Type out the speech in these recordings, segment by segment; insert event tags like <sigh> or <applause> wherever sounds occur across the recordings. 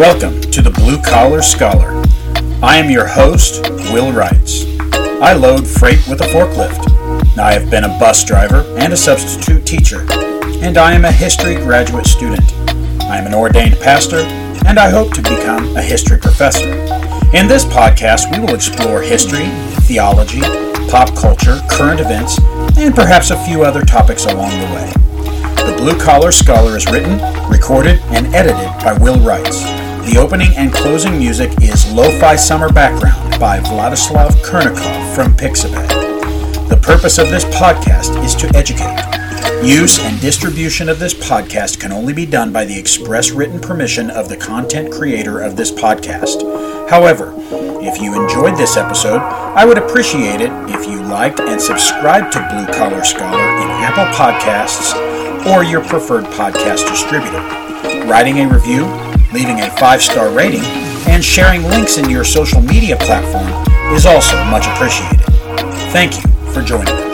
Welcome to the Blue Collar Scholar. I am your host, Will Wrights. I load freight with a forklift. I have been a bus driver and a substitute teacher, and I am a history graduate student. I am an ordained pastor, and I hope to become a history professor. In this podcast, we will explore history, theology, pop culture, current events, and perhaps a few other topics along the way. The Blue Collar Scholar is written, recorded, and edited by Will Wrights. The opening and closing music is Lo-Fi Summer Background by Vladislav Kurnikov from Pixabay. The purpose of this podcast is to educate. Use and distribution of this podcast can only be done by the express written permission of the content creator of this podcast. However, if you enjoyed this episode, I would appreciate it if you liked and subscribed to Blue Collar Scholar in Apple Podcasts or your preferred podcast distributor. Writing a review, leaving a five star rating, and sharing links in your social media platform is also much appreciated. Thank you for joining us.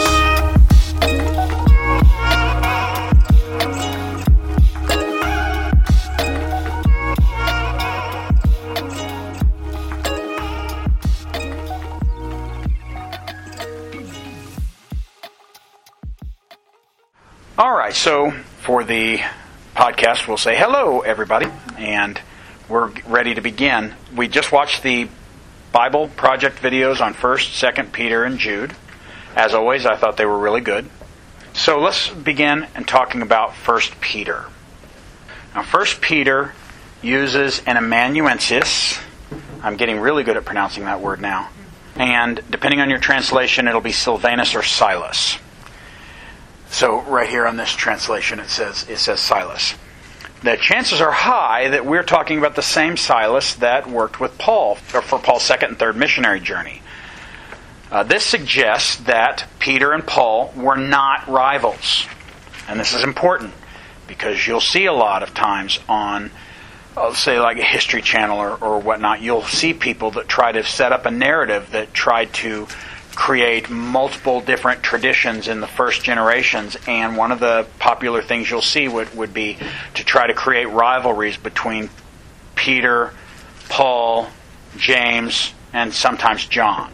All right, so for the podcast, we'll say hello, everybody, and we're ready to begin. We just watched the Bible project videos on 1st, 2nd Peter, and Jude. As always, I thought they were really good. So let's begin in talking about 1st Peter. Now, 1st Peter uses an amanuensis. I'm getting really good at pronouncing that word now. And depending on your translation, it'll be Silvanus or Silas. So right here on this translation, it says it says Silas. The chances are high that we're talking about the same Silas that worked with Paul for Paul's second and third missionary journey. Uh, this suggests that Peter and Paul were not rivals, and this is important because you'll see a lot of times on, uh, say, like a History Channel or, or whatnot, you'll see people that try to set up a narrative that tried to create multiple different traditions in the first generations. And one of the popular things you'll see would, would be to try to create rivalries between Peter, Paul, James, and sometimes John.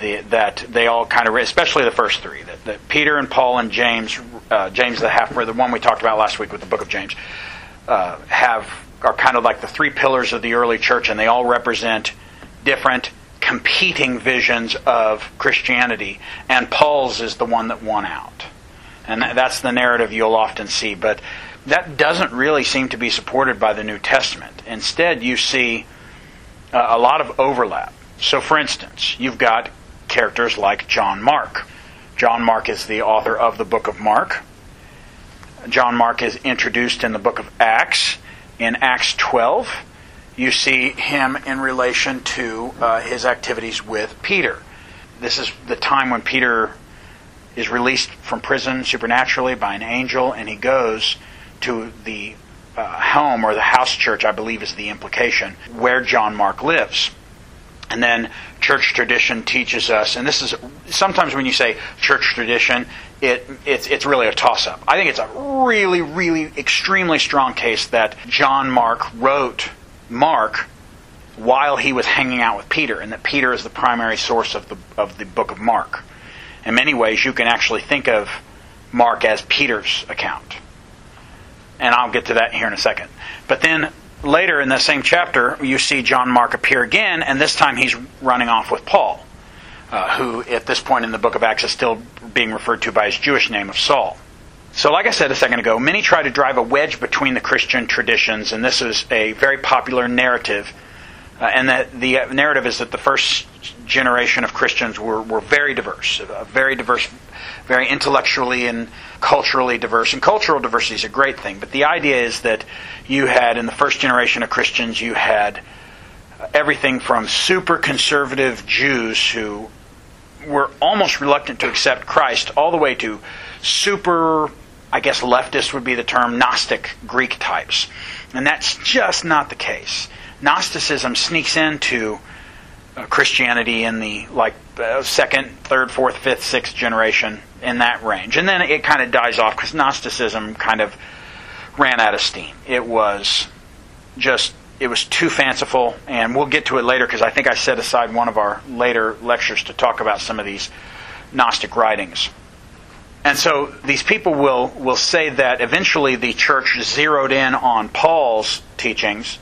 The, that they all kind of, especially the first three, that, that Peter and Paul and James, uh, James the half brother, the one we talked about last week with the book of James, uh, have are kind of like the three pillars of the early church, and they all represent different competing visions of Christianity, and Paul's is the one that won out. And that's the narrative you'll often see. But that doesn't really seem to be supported by the New Testament. Instead, you see uh, a lot of overlap. So, for instance, you've got characters like John Mark. John Mark is the author of the book of Mark. John Mark is introduced in the book of Acts. In Acts 12, you see him in relation to uh, his activities with Peter. This is the time when Peter is released from prison supernaturally by an angel, and he goes to the uh, home or the house church, I believe is the implication, where John Mark lives. And then church tradition teaches us, and this is sometimes when you say church tradition, it, it's, it's really a toss up. I think it's a really, really extremely strong case that John Mark wrote Mark while he was hanging out with Peter, and that Peter is the primary source of the, of the book of Mark. In many ways, you can actually think of Mark as Peter's account. And I'll get to that here in a second. But then later in the same chapter, you see John Mark appear again, and this time he's running off with Paul, uh, who at this point in the book of Acts is still being referred to by his Jewish name of Saul. So, like I said a second ago, many try to drive a wedge between the Christian traditions, and this is a very popular narrative. Uh, and that the narrative is that the first generation of Christians were, were very diverse, uh, very diverse, very intellectually and culturally diverse. And cultural diversity is a great thing, but the idea is that you had, in the first generation of Christians, you had everything from super conservative Jews who were almost reluctant to accept Christ, all the way to super I guess leftist would be the term, Gnostic Greek types. And that's just not the case. Gnosticism sneaks into uh, Christianity in the like uh, second, third, fourth, fifth, sixth generation in that range. And then it kind of dies off because Gnosticism kind of ran out of steam. It was just it was too fanciful, and we'll get to it later because I think I set aside one of our later lectures to talk about some of these Gnostic writings. And so these people will, will say that eventually the church zeroed in on Paul's teachings,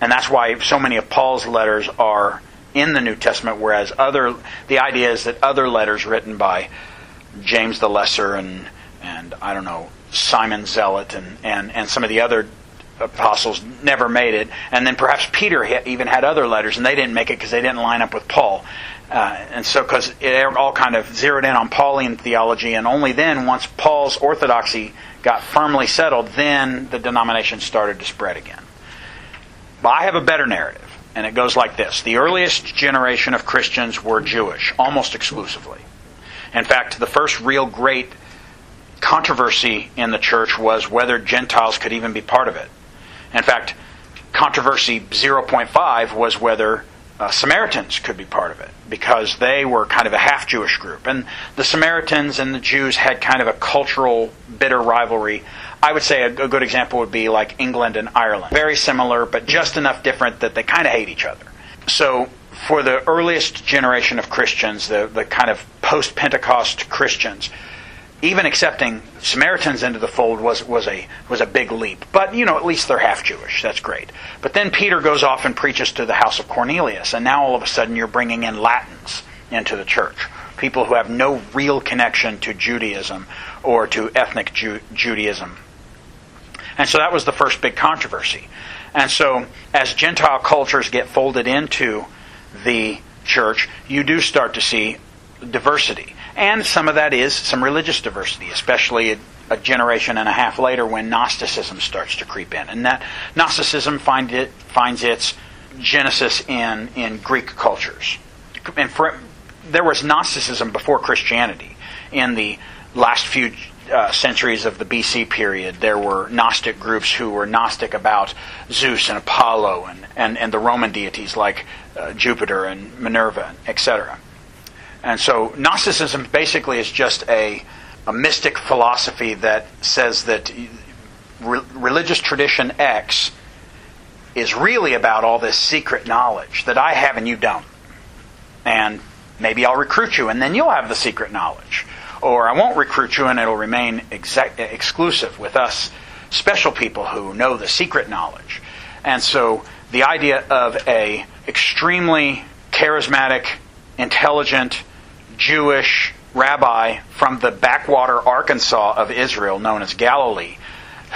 and that's why so many of Paul's letters are in the New Testament, whereas other the idea is that other letters written by James the Lesser and and I don't know Simon Zealot and, and, and some of the other apostles never made it, and then perhaps Peter even had other letters and they didn't make it because they didn't line up with Paul. Uh, and so, because it all kind of zeroed in on Pauline theology, and only then, once Paul's orthodoxy got firmly settled, then the denomination started to spread again. But I have a better narrative, and it goes like this The earliest generation of Christians were Jewish, almost exclusively. In fact, the first real great controversy in the church was whether Gentiles could even be part of it. In fact, controversy 0.5 was whether uh, Samaritans could be part of it because they were kind of a half Jewish group. And the Samaritans and the Jews had kind of a cultural bitter rivalry. I would say a, a good example would be like England and Ireland. Very similar, but just enough different that they kind of hate each other. So, for the earliest generation of Christians, the, the kind of post Pentecost Christians, even accepting Samaritans into the fold was, was, a, was a big leap. But, you know, at least they're half Jewish. That's great. But then Peter goes off and preaches to the house of Cornelius, and now all of a sudden you're bringing in Latins into the church. People who have no real connection to Judaism or to ethnic Ju- Judaism. And so that was the first big controversy. And so as Gentile cultures get folded into the church, you do start to see diversity. And some of that is some religious diversity, especially a, a, generation and a half later when Gnosticism starts to creep in. And that Gnosticism find it, finds its genesis in, in Greek cultures. And for, there was Gnosticism before Christianity. In the last few uh, centuries of the BC period, there were Gnostic groups who were Gnostic about Zeus and Apollo and, and, and the Roman deities like uh, Jupiter and Minerva, etc. And so Gnosticism basically is just a, a mystic philosophy that says that re- religious tradition X is really about all this secret knowledge that I have and you don't. And maybe I'll recruit you and then you'll have the secret knowledge. Or I won't recruit you and it'll remain exclusive with us special people who know the secret knowledge. And so the idea of a extremely charismatic, intelligent, Jewish rabbi from the backwater Arkansas of Israel, known as Galilee,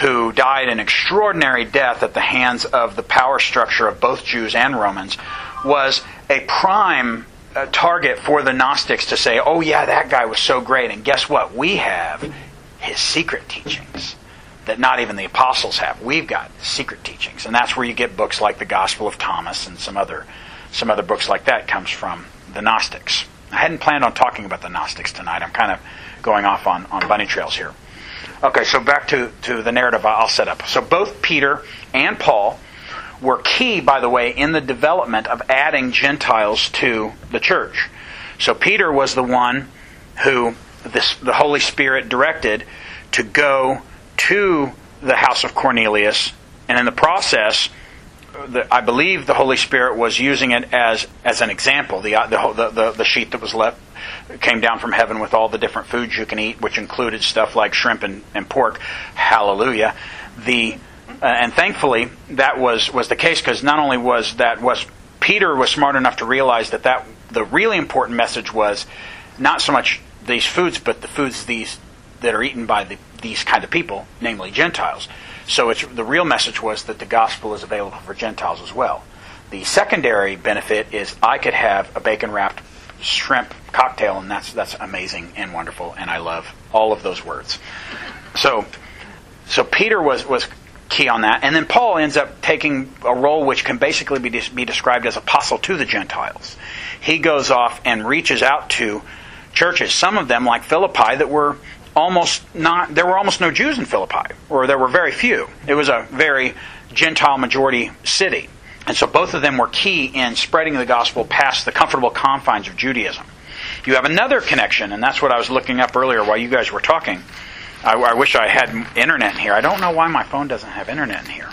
who died an extraordinary death at the hands of the power structure of both Jews and Romans, was a prime uh, target for the Gnostics to say, oh, yeah, that guy was so great. And guess what? We have his secret teachings that not even the apostles have. We've got secret teachings. And that's where you get books like the Gospel of Thomas and some other, some other books like that comes from the Gnostics. I hadn't planned on talking about the Gnostics tonight. I'm kind of going off on, on bunny trails here. Okay, so back to, to the narrative I'll set up. So both Peter and Paul were key, by the way, in the development of adding Gentiles to the church. So Peter was the one who this, the Holy Spirit directed to go to the house of Cornelius, and in the process, the, I believe the Holy Spirit was using it as as an example. The, the the the sheet that was left came down from heaven with all the different foods you can eat, which included stuff like shrimp and, and pork. Hallelujah. The uh, and thankfully that was was the case because not only was that was Peter was smart enough to realize that that the really important message was not so much these foods, but the foods these that are eaten by the, these kind of people, namely Gentiles. So the real message was that the gospel is available for Gentiles as well. The secondary benefit is I could have a bacon wrapped shrimp cocktail, and that's that's amazing and wonderful, and I love all of those words. So, so Peter was was key on that, and then Paul ends up taking a role which can basically be be described as apostle to the Gentiles. He goes off and reaches out to churches, some of them like Philippi that were almost not there were almost no Jews in Philippi, or there were very few. It was a very Gentile majority city. And so both of them were key in spreading the gospel past the comfortable confines of Judaism. You have another connection, and that's what I was looking up earlier while you guys were talking. I, I wish I had internet in here. I don't know why my phone doesn't have internet in here.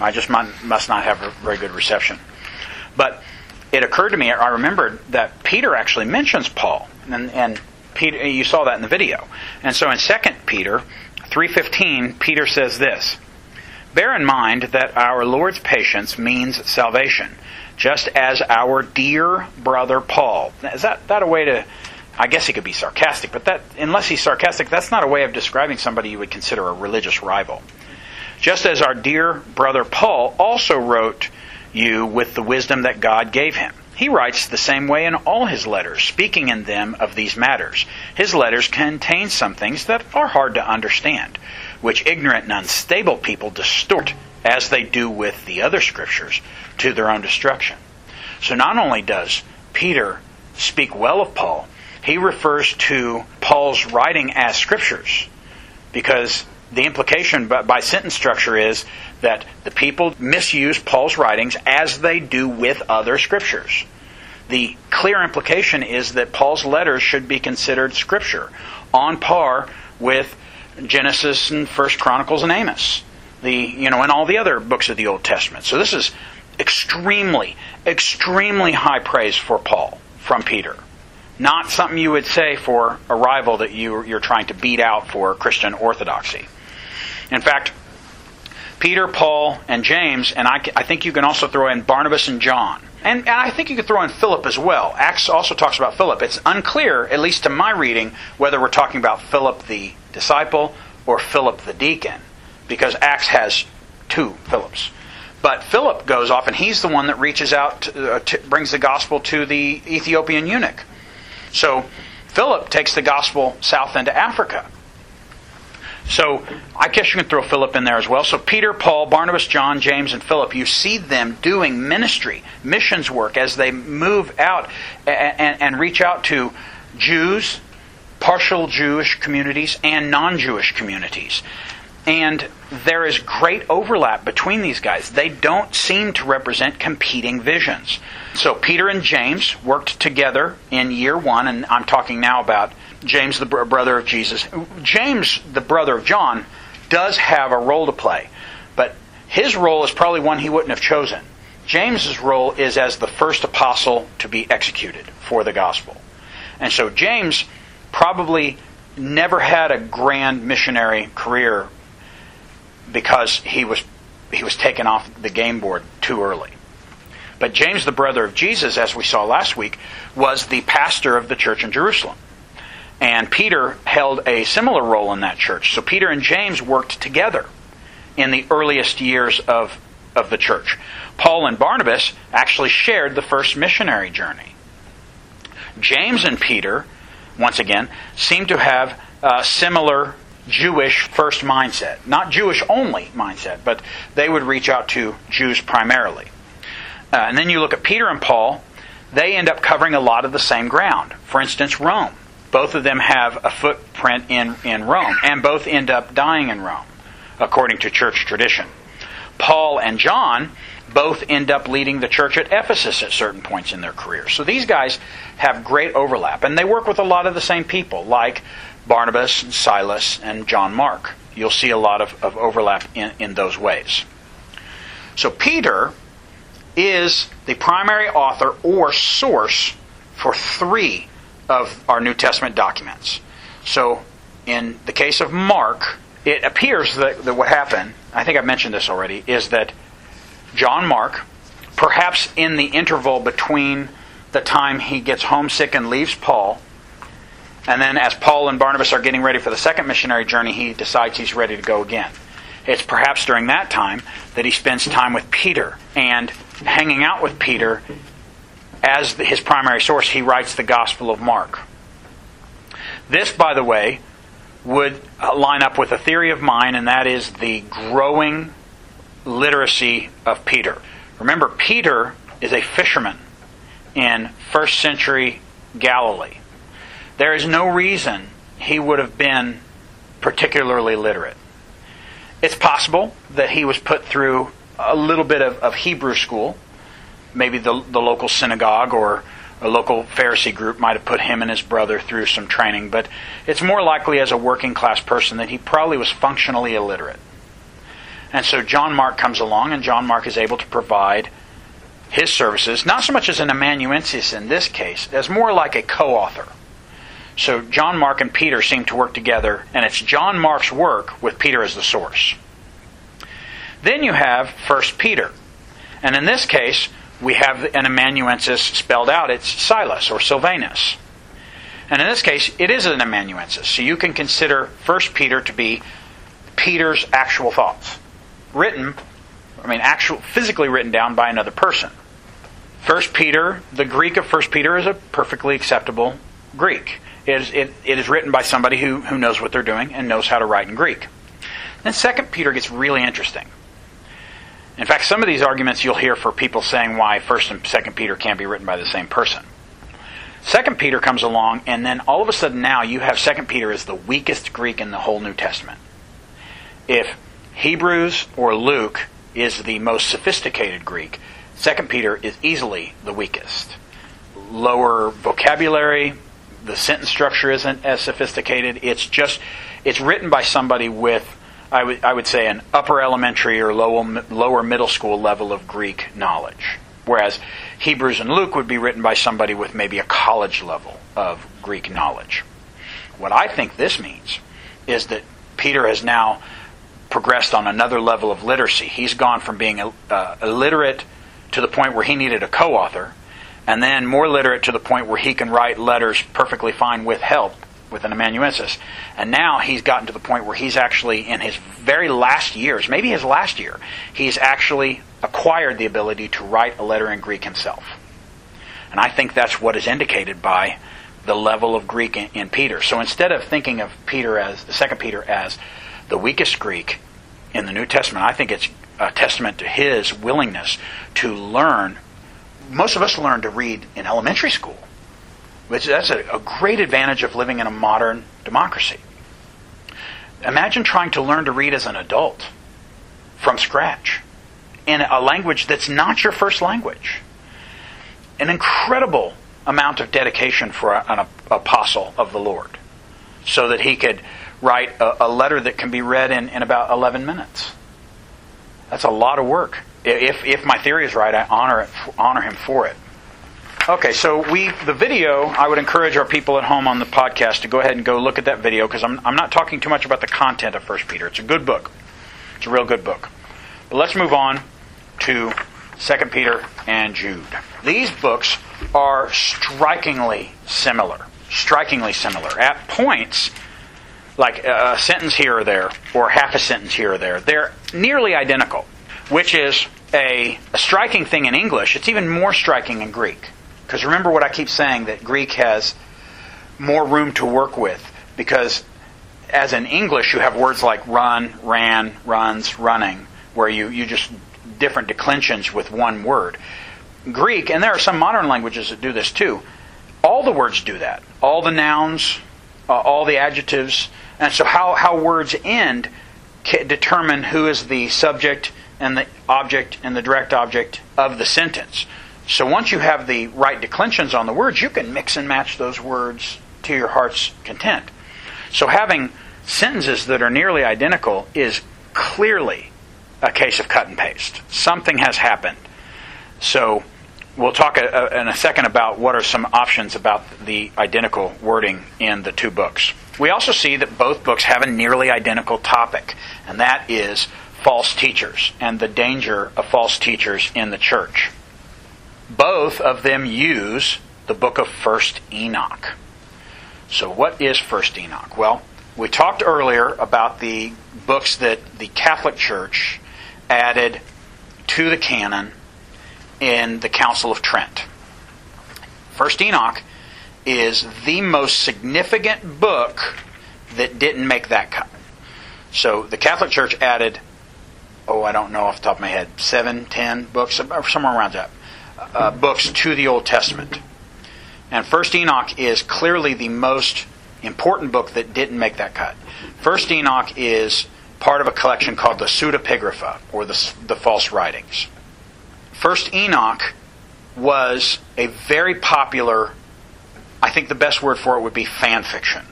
I just must not have a very good reception. But it occurred to me, I remembered that Peter actually mentions Paul, and, and Peter, you saw that in the video. And so in 2 Peter 3:15, Peter says this: Bear in mind that our Lord's patience means salvation, just as our dear brother Paul. Is that, that a way to I guess he could be sarcastic, but that unless he's sarcastic, that's not a way of describing somebody you would consider a religious rival. Just as our dear brother Paul also wrote you with the wisdom that God gave him. He writes the same way in all his letters, speaking in them of these matters. His letters contain some things that are hard to understand, which ignorant and unstable people distort, as they do with the other scriptures, to their own destruction. So not only does Peter speak well of Paul, he refers to Paul's writing as scriptures because the implication by, sentence structure is that the people misuse Paul's writings as they do with other scriptures. The clear implication is that Paul's letters should be considered scripture, on par with Genesis and First Chronicles and Amos, the you know, and all the other books of the Old Testament. So this is extremely, extremely high praise for Paul from Peter. Not something you would say for a rival that you, you're trying to beat out for Christian orthodoxy. In fact, Peter, Paul, and James, and I, I think you can also throw in Barnabas and John. And, and, I think you could throw in Philip as well. Acts also talks about Philip. It's unclear, at least to my reading, whether we're talking about Philip the disciple or Philip the deacon, because Acts has two Philips. But Philip goes off, and he's the one that reaches out, to, uh, to, brings the gospel to the Ethiopian eunuch. So Philip takes the gospel south into Africa. So I guess you can throw Philip in there as well. So Peter, Paul, Barnabas, John, James, and Philip, you see them doing ministry, missions work as they move out and, and, reach out to Jews, partial Jewish communities, and non Jewish communities. And there is great overlap between these guys. They don't seem to represent competing visions. So Peter and James worked together in year one, and I'm talking now about James, the brother of Jesus. James, the brother of John, does have a role to play, but his role is probably one he wouldn't have chosen. James's role is as the first apostle to be executed for the gospel. And so James probably never had a grand missionary career because he was he was taken off the game board too early. But James, the brother of Jesus, as we saw last week, was the pastor of the church in Jerusalem. And Peter held a similar role in that church. So Peter and James worked together in the earliest years of, of the church. Paul and Barnabas actually shared the first missionary journey. James and Peter, once again, seem to have a similar Jewish first mindset. Not Jewish only mindset, but they would reach out to Jews primarily. Uh, and then you look at Peter and Paul, they end up covering a lot of the same ground. For instance, Rome. Both of them have a footprint in, in Rome, and both end up dying in Rome, according to church tradition. Paul and John both end up leading the church at Ephesus at certain points in their careers. So these guys have great overlap, and they work with a lot of the same people, like Barnabas, and Silas, and John Mark. You'll see a lot of, of overlap in, in those ways. So Peter is the primary author or source for three of our New Testament documents. So in the case of Mark, it appears that, that what happened, I think I've mentioned this already, is that John Mark, perhaps in the interval between the time he gets homesick and leaves Paul and then, as Paul and Barnabas are getting ready for the second missionary journey, he decides he's ready to go again. It's perhaps during that time that he spends time with Peter and hanging out with Peter as his primary source. He writes the Gospel of Mark. This, by the way, would uh, line up with a theory of mine, and that is the growing literacy of Peter. Remember, Peter is a fisherman in first century Galilee. There is no reason he would have been particularly literate. It's possible that he was put through a little bit of, of Hebrew school. Maybe the, the local synagogue or a local Pharisee group might have put him and his brother through some training, but it's more likely as a working class person that he probably was functionally illiterate. And so John Mark comes along, and John Mark is able to provide his services, not so much as an amanuensis in this case, as more like a co author. So John Mark and Peter seem to work together, and it's John Mark's work with Peter as the source. Then you have 1 Peter. And in this case, we have an amanuensis spelled out. It's Silas or Silvanus. And in this case, it is an amanuensis. So you can consider 1 Peter to be Peter's actual thoughts. Written, I mean, actual, physically written down by another person. 1 Peter, the Greek of 1 Peter is a perfectly acceptable Greek. It is, it, it is written by somebody who, who knows what they're doing and knows how to write in Greek. Then 2 Peter gets really interesting. In fact, some of these arguments you'll hear for people saying why 1st and 2nd Peter can't be written by the same person. 2nd Peter comes along, and then all of a sudden now you have 2nd Peter as the weakest Greek in the whole New Testament. If Hebrews or Luke is the most sophisticated Greek, 2nd Peter is easily the weakest. Lower vocabulary, the sentence structure isn't as sophisticated. It's just, it's written by somebody with I would, I would say an upper elementary or lower, lower middle school level of Greek knowledge. Whereas Hebrews and Luke would be written by somebody with maybe a college level of Greek knowledge. What I think this means is that Peter has now progressed on another level of literacy. He's gone from being uh, illiterate to the point where he needed a co author, and then more literate to the point where he can write letters perfectly fine with help with an amanuensis. And now he's gotten to the point where he's actually, in his very last years, maybe his last year, he's actually acquired the ability to write a letter in Greek himself. And I think that's what is indicated by the level of Greek in, in Peter. So instead of thinking of Peter as, the Second Peter as the weakest Greek in the New Testament, I think it's a testament to his willingness to learn. Most of us learn to read in elementary school. Which that's a, a great advantage of living in a modern democracy. Imagine trying to learn to read as an adult from scratch in a language that's not your first language. An incredible amount of dedication for an apostle of the Lord so that he could write a, a letter that can be read in, in about 11 minutes. That's a lot of work. If, if my theory is right, I honor, it, honor him for it. Okay, so we the video. I would encourage our people at home on the podcast to go ahead and go look at that video because I'm I'm not talking too much about the content of First Peter. It's a good book. It's a real good book. But let's move on to Second Peter and Jude. These books are strikingly similar. Strikingly similar at points. Like a sentence here or there, or half a sentence here or there. They're nearly identical, which is a, a striking thing in English. It's even more striking in Greek. Because remember what I keep saying that Greek has more room to work with because as in English you have words like run, ran, runs, running, where you, you just different declensions with one word. Greek, and there are some modern languages that do this too, all the words do that. All the nouns, uh, all the adjectives, and so how, how words end determine who is the subject and the object and the direct object of the sentence. So once you have the right declensions on the words, you can mix and match those words to your heart's content. So having sentences that are nearly identical is clearly a case of cut and paste. Something has happened. So we'll talk a, a, in a second about what are some options about the identical wording in the two books. We also see that both books have a nearly identical topic, and that is false teachers and the danger of false teachers in the church both of them use the book of First Enoch. So, what is First Enoch? Well, we talked earlier about the books that the Catholic Church added to the canon in the Council of Trent. First Enoch is the most significant book that didn't make that cut. So the Catholic Church added, oh, I don't know off the top of my head, seven, ten books, somewhere around that uh, books to the Old Testament. And First Enoch is clearly the most important book that didn't make that cut. First Enoch is part of a collection called the Pseudepigrapha, or the, the false writings. First Enoch was a very popular, I think the best word for it would be fan fiction.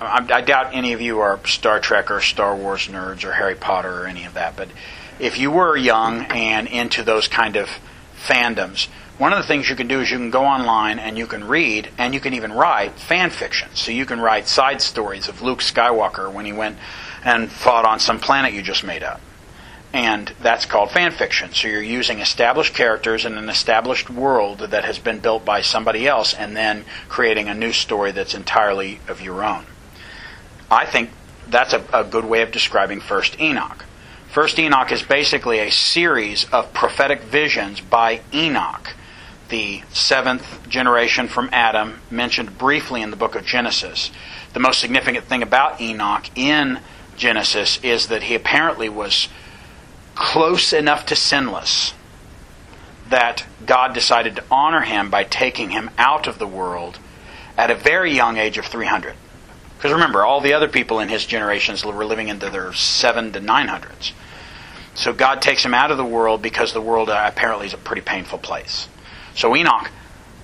I, I doubt any of you are Star Trek or Star Wars nerds or Harry Potter or any of that, but if you were young and into those kind of fandoms, one of the things you can do is you can go online and you can read and you can even write fan fiction. So you can write side stories of Luke Skywalker when he went and fought on some planet you just made up. And that's called fan fiction. So you're using established characters in an established world that has been built by somebody else and then creating a new story that's entirely of your own. I think that's a, a good way of describing First Enoch. First Enoch is basically a series of prophetic visions by Enoch, the seventh generation from Adam, mentioned briefly in the book of Genesis. The most significant thing about Enoch in Genesis is that he apparently was close enough to sinless that God decided to honor him by taking him out of the world at a very young age of 300. Because remember, all the other people in his generations were living into their 7 to 900s. So God takes him out of the world because the world uh, apparently is a pretty painful place. So Enoch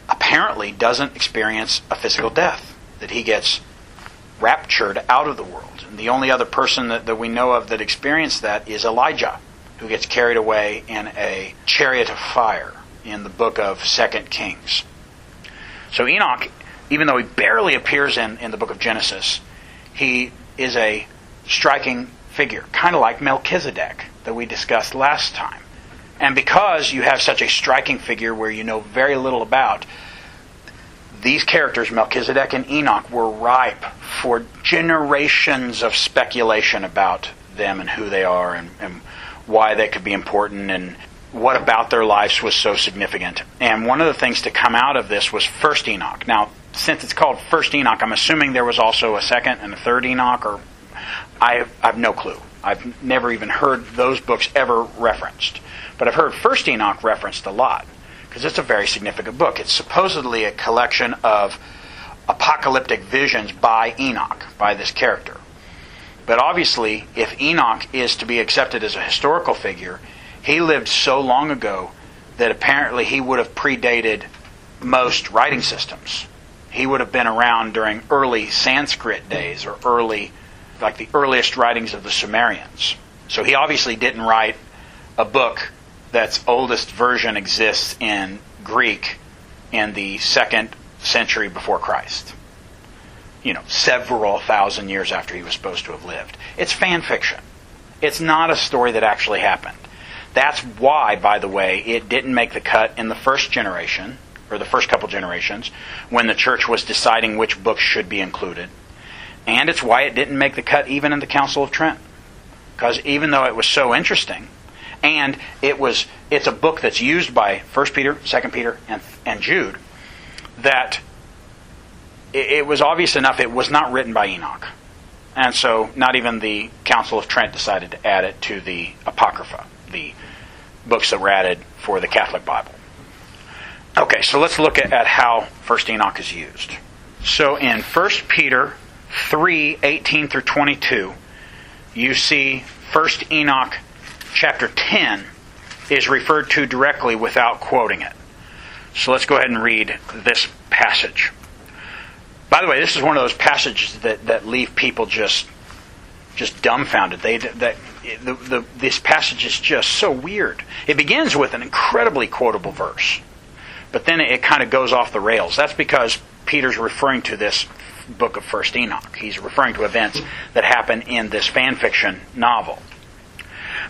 apparently doesn't experience a physical death, that he gets raptured out of the world. And the only other person that, that we know of that experienced that is Elijah, who gets carried away in a chariot of fire in the book of Second Kings. So Enoch, even though he barely appears in, in the book of Genesis, he is a striking figure, kind of like Melchizedek that we discussed last time. And because you have such a striking figure where you know very little about, these characters, Melchizedek and Enoch, were ripe for generations of speculation about them and who they are and, and why they could be important and what about their lives was so significant. And one of the things to come out of this was First Enoch. Now, since it's called First Enoch, I'm assuming there was also a second and a third Enoch, or I I have no clue. I've never even heard those books ever referenced. But I've heard First Enoch referenced a lot because it's a very significant book. It's supposedly a collection of apocalyptic visions by Enoch, by this character. But obviously, if Enoch is to be accepted as a historical figure, he lived so long ago that apparently he would have predated most writing systems. He would have been around during early Sanskrit days or early, like the earliest writings of the Sumerians. So he obviously didn't write a book that's oldest version exists in Greek in the second century before Christ. You know, several thousand years after he was supposed to have lived. It's fan fiction. It's not a story that actually happened. That's why, by the way, it didn't make the cut in the first generation, or the first couple generations, when the church was deciding which books should be included. And it's why it didn't make the cut even in the Council of Trent. Because even though it was so interesting, and it was it's a book that's used by First Peter, Second Peter, and, and Jude, that it, it was obvious enough it was not written by Enoch. And so not even the Council of Trent decided to add it to the Apocrypha, the books that were added for the Catholic Bible. Okay, so let's look at, at how First Enoch is used. So in 1 Peter 3, 18 through 22, you see First Enoch chapter 10 is referred to directly without quoting it. So let's go ahead and read this passage. By the way, this is one of those passages that, that leave people just just dumbfounded. They that the, the, this passage is just so weird. It begins with an incredibly quotable verse, but then it, it kind of goes off the rails. That's because Peter's referring to this book of First Enoch. He's referring to events that happen in this fan fiction novel.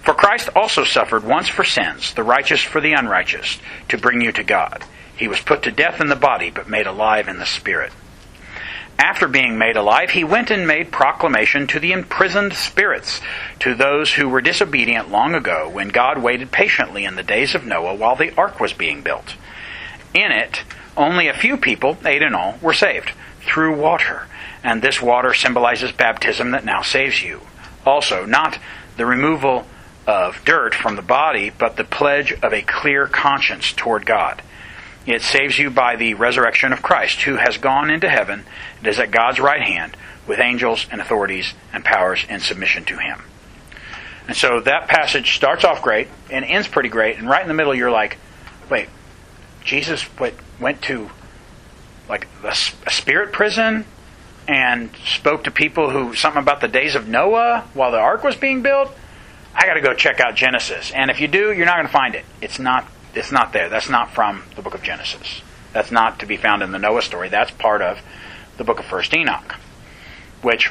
For Christ also suffered once for sins, the righteous for the unrighteous, to bring you to God. He was put to death in the body, but made alive in the spirit. After being made alive, he went and made proclamation to the imprisoned spirits, to those who were disobedient long ago, when God waited patiently in the days of Noah while the ark was being built. In it, only a few people, eight in all, were saved, through water, and this water symbolizes baptism that now saves you. Also, not the removal of dirt from the body, but the pledge of a clear conscience toward God. It saves you by the resurrection of Christ, who has gone into heaven and is at God's right hand with angels and authorities and powers in submission to him. And so that passage starts off great and ends pretty great, and right in the middle you're like, wait, Jesus went, went to like a, a spirit prison? and spoke to people who something about the days of Noah while the ark was being built, I got to go check out Genesis. And if you do, you're not going to find it. It's not it's not there. That's not from the book of Genesis. That's not to be found in the Noah story. That's part of the book of First Enoch, which,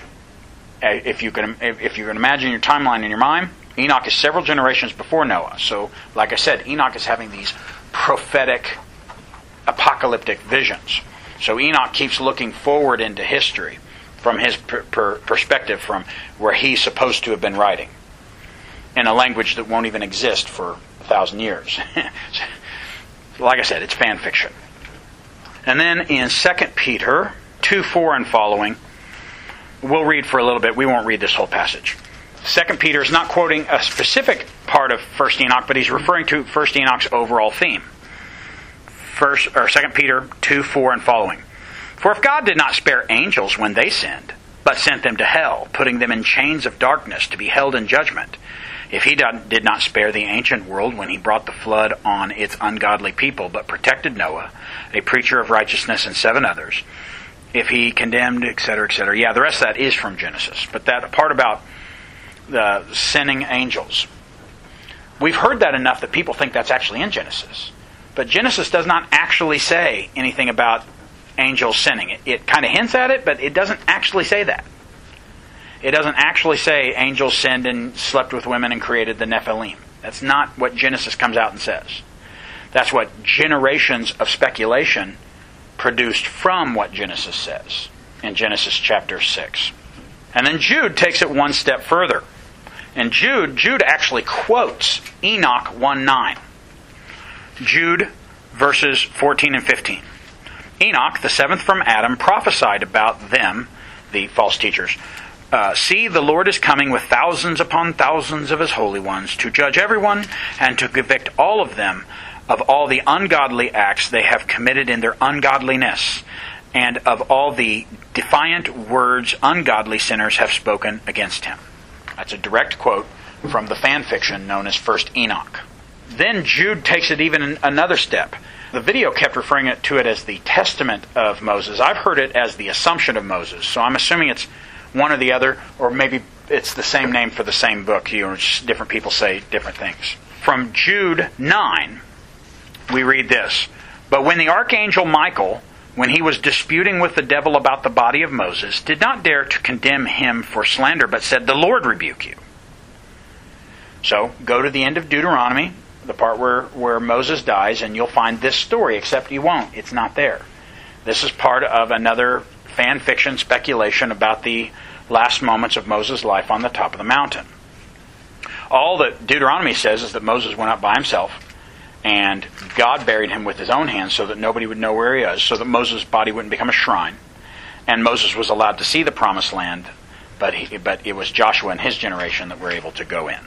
eh, if you can if you can imagine your timeline in your mind, Enoch is several generations before Noah. So, like I said, Enoch is having these prophetic, apocalyptic visions. So Enoch keeps looking forward into history from his per- per- perspective, from where he's supposed to have been writing, in a language that won't even exist for a thousand years. <laughs> like I said, it's fan fiction. And then in 2 Peter 2 4 and following, we'll read for a little bit. We won't read this whole passage. 2 Peter is not quoting a specific part of 1 Enoch, but he's referring to 1 Enoch's overall theme. First or 2 Peter 2 4 and following. For if God did not spare angels when they sinned, but sent them to hell, putting them in chains of darkness to be held in judgment, if he did not spare the ancient world when he brought the flood on its ungodly people, but protected Noah, a preacher of righteousness, and seven others, if he condemned, etc., etc. Yeah, the rest of that is from Genesis. But that part about the sinning angels, we've heard that enough that people think that's actually in Genesis. But Genesis does not actually say anything about angels sinning. It, it kind of hints at it, but it doesn't actually say that. It doesn't actually say angels sinned and slept with women and created the Nephilim. That's not what Genesis comes out and says. That's what generations of speculation produced from what Genesis says in Genesis chapter 6. And then Jude takes it one step further. And Jude, Jude actually quotes Enoch 1 9. Jude verses 14 and 15. Enoch, the seventh from Adam, prophesied about them, the false teachers. Uh, See, the Lord is coming with thousands upon thousands of his holy ones to judge everyone and to convict all of them of all the ungodly acts they have committed in their ungodliness, and of all the defiant words ungodly sinners have spoken against him. That's a direct quote from the fan fiction known as First Enoch. Then Jude takes it even another step. The video kept referring to it as the Testament of Moses. I've heard it as the Assumption of Moses, so I'm assuming it's one or the other, or maybe it's the same name for the same book. You know, different people say different things. From Jude 9, we read this But when the archangel Michael, when he was disputing with the devil about the body of Moses, did not dare to condemn him for slander, but said, The Lord rebuke you. So go to the end of Deuteronomy, the part where, where Moses dies, and you'll find this story, except you won't. It's not there. This is part of another fan fiction speculation about the last moments of Moses' life on the top of the mountain. All that Deuteronomy says is that Moses went up by himself and God buried him with his own hands so that nobody would know where he is, so that Moses' body wouldn't become a shrine. And Moses was allowed to see the promised land, but, he, but it was Joshua and his generation that were able to go in.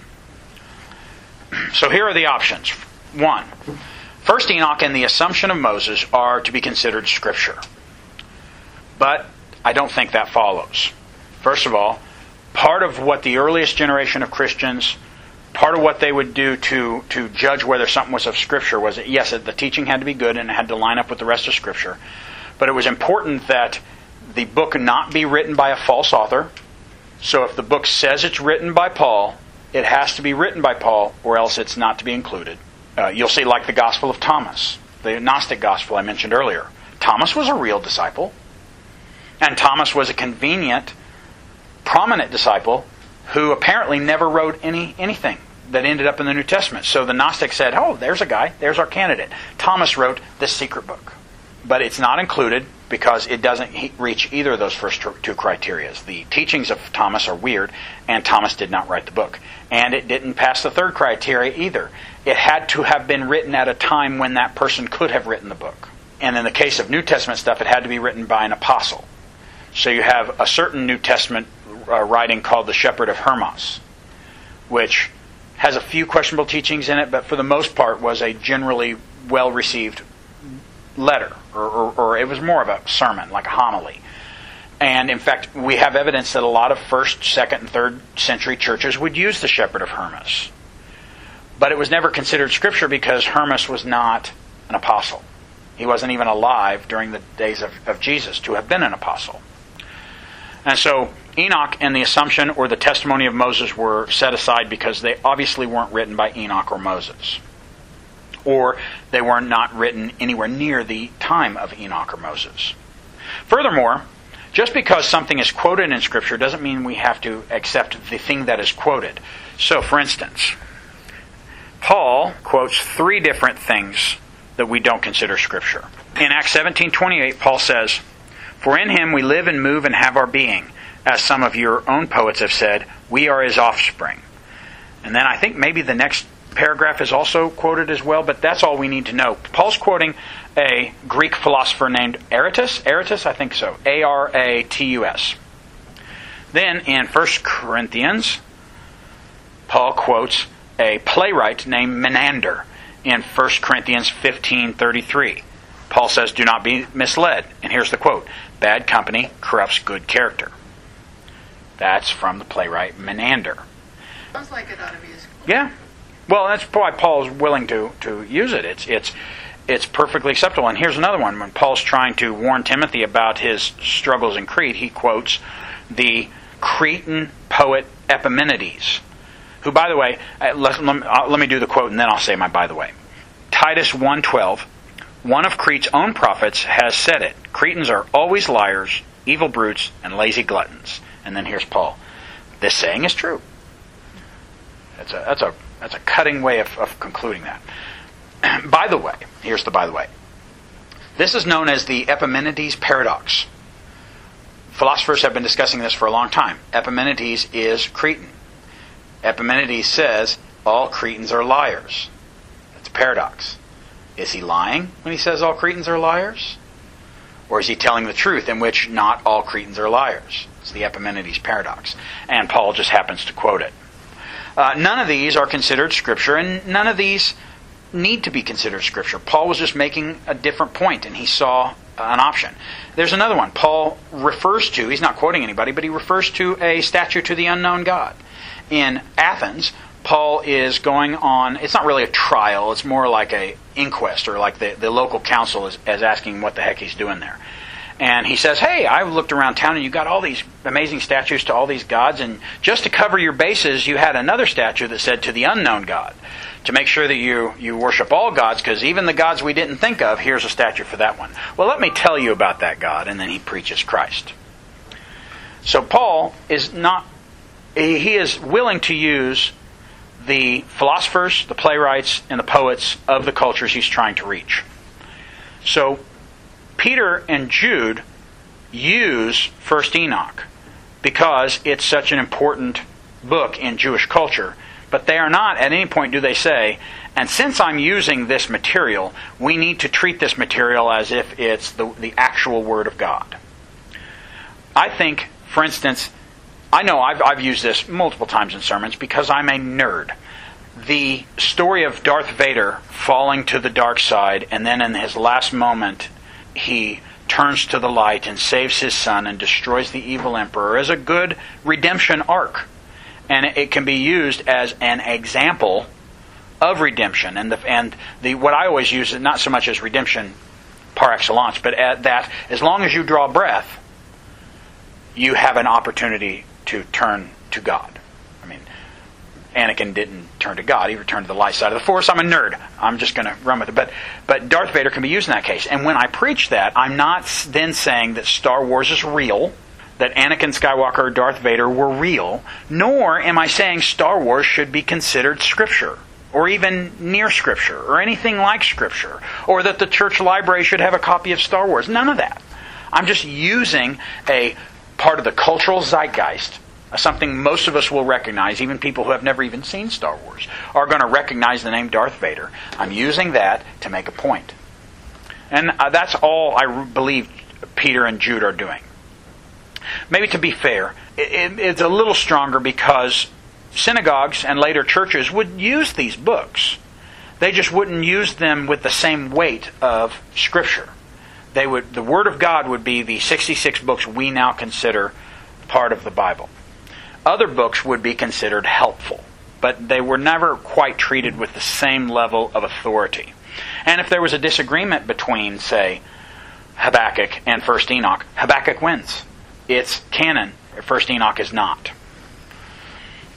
So here are the options. One, First Enoch and the Assumption of Moses are to be considered scripture. But I don't think that follows. First of all, part of what the earliest generation of Christians part of what they would do to to judge whether something was of scripture was that yes the teaching had to be good and it had to line up with the rest of scripture but it was important that the book not be written by a false author so if the book says it's written by paul it has to be written by paul or else it's not to be included uh, you'll see like the gospel of thomas the gnostic gospel i mentioned earlier thomas was a real disciple and thomas was a convenient prominent disciple who apparently never wrote any anything that ended up in the New Testament. So the Gnostic said, "Oh, there's a guy. There's our candidate." Thomas wrote the secret book, but it's not included because it doesn't reach either of those first two criteria. The teachings of Thomas are weird, and Thomas did not write the book, and it didn't pass the third criteria either. It had to have been written at a time when that person could have written the book. And in the case of New Testament stuff, it had to be written by an apostle. So you have a certain New Testament uh, writing called The Shepherd of Hermas, which has a few questionable teachings in it, but for the most part was a generally well received letter, or, or, or, it was more of a sermon, like a homily. And in fact, we have evidence that a lot of first, second, and third century churches would use the Shepherd of Hermas. But it was never considered scripture because Hermas was not an apostle. He wasn't even alive during the days of, of Jesus to have been an apostle. And so Enoch and the Assumption or the testimony of Moses were set aside because they obviously weren't written by Enoch or Moses. Or they were not written anywhere near the time of Enoch or Moses. Furthermore, just because something is quoted in Scripture doesn't mean we have to accept the thing that is quoted. So, for instance, Paul quotes three different things that we don't consider Scripture. In Acts 17:28, Paul says, "For in him we live and move and have our being, as some of your own poets have said, we are his offspring." And then I think maybe the next paragraph is also quoted as well, but that's all we need to know. Paul's quoting a Greek philosopher named Aratus. Aratus, I think so. A R A T U S. Then in 1 Corinthians, Paul quotes a playwright named Menander in 1 Corinthians 15:33. Paul says, "Do not be misled." And here's the quote: "Bad company corrupts good character." That's from the playwright Menander. Sounds like it ought to be a Yeah. Well, that's why Paul's willing to, to use it. It's it's it's perfectly acceptable. And here's another one. When Paul's trying to warn Timothy about his struggles in Crete, he quotes the Cretan poet Epimenides, who, by the way, uh, let, let, me- uh, let me do the quote and then I'll say my by the way. Titus 1.12, one of Crete's own prophets has said it. Cretans are always liars, evil brutes, and lazy gluttons. And then here's Paul. This saying is true. That's a, that's a, that's a cutting way of, of concluding that. <clears throat> by the way, here's the by the way. This is known as the Epimenides paradox. Philosophers have been discussing this for a long time. Epimenides is Cretan. Epimenides says all Cretans are liars. That's a paradox. Is he lying when he says all Cretans are liars? Or is he telling the truth in which not all Cretans are liars? It's the Epimenides paradox. And Paul just happens to quote it. Uh, none of these are considered scripture, and none of these need to be considered scripture. Paul was just making a different point, and he saw an option. There's another one. Paul refers to, he's not quoting anybody, but he refers to a statue to the unknown God. In Athens, Paul is going on, it's not really a trial, it's more like a inquest, or like the, the local council is, is asking what the heck he's doing there. And he says, Hey, I've looked around town and you got all these amazing statues to all these gods, and just to cover your bases, you had another statue that said to the unknown God. To make sure that you, you worship all gods, because even the gods we didn't think of, here's a statue for that one. Well, let me tell you about that God, and then he preaches Christ. So Paul is not, he he is willing to use the philosophers, the playwrights, and the poets of the cultures he's trying to reach. So Peter and Jude use First Enoch because it's such an important book in Jewish culture, but they are not at any point do they say, and since I'm using this material, we need to treat this material as if it's the, the actual Word of God. I think, for instance, I know I've, I've used this multiple times in sermons because I'm a nerd. The story of Darth Vader falling to the dark side, and then in his last moment, he turns to the light and saves his son and destroys the evil emperor is a good redemption arc. And it can be used as an example of redemption. And, the, and the, what I always use is not so much as redemption par excellence, but at that as long as you draw breath, you have an opportunity to turn to God. Anakin didn't turn to God; he returned to the light side of the Force. I'm a nerd. I'm just going to run with it. But but Darth Vader can be used in that case. And when I preach that, I'm not then saying that Star Wars is real, that Anakin Skywalker or Darth Vader were real, nor am I saying Star Wars should be considered Scripture. Or even near Scripture, or anything like Scripture, or that the church library should have a copy of Star Wars. None of that. I'm just using a part of the cultural zeitgeist, something most of us will recognize, even people who have never even seen Star Wars, are going to recognize the name Darth Vader. I'm using that to make a point. And uh, that's all I believe Peter and Jude are doing. Maybe to be fair, it, it's a little stronger because synagogues and later churches would use these books. They just wouldn't use them with the same weight of Scripture they would the word of god would be the 66 books we now consider part of the bible other books would be considered helpful but they were never quite treated with the same level of authority and if there was a disagreement between say habakkuk and first enoch habakkuk wins it's canon. First Enoch is not.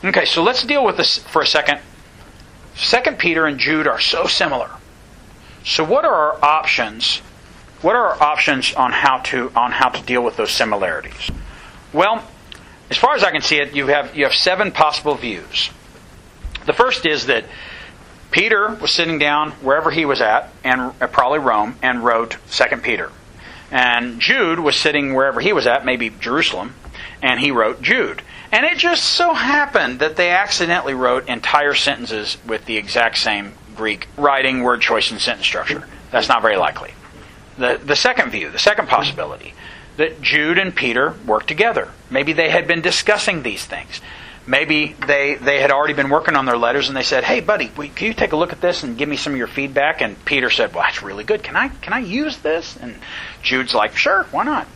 Okay, so let's deal with this for a second. Second Peter and Jude are so similar. So what are our options? What are our options on how to on how to deal with those similarities? Well, as far as I can see it, you have you have seven possible views. The first is that Peter was sitting down wherever he was at, and uh, probably Rome, and wrote Second Peter. And Jude was sitting wherever he was at, maybe Jerusalem, and he wrote Jude. And it just so happened that they accidentally wrote entire sentences with the exact same Greek writing, word choice, and sentence structure. That's not very likely. The, the second view, the second possibility, that Jude and Peter worked together. Maybe they had been discussing these things. Maybe they, they had already been working on their letters and they said, Hey, buddy, can you take a look at this and give me some of your feedback? And Peter said, Well, that's really good. Can I, can I use this? And Jude's like, Sure, why not?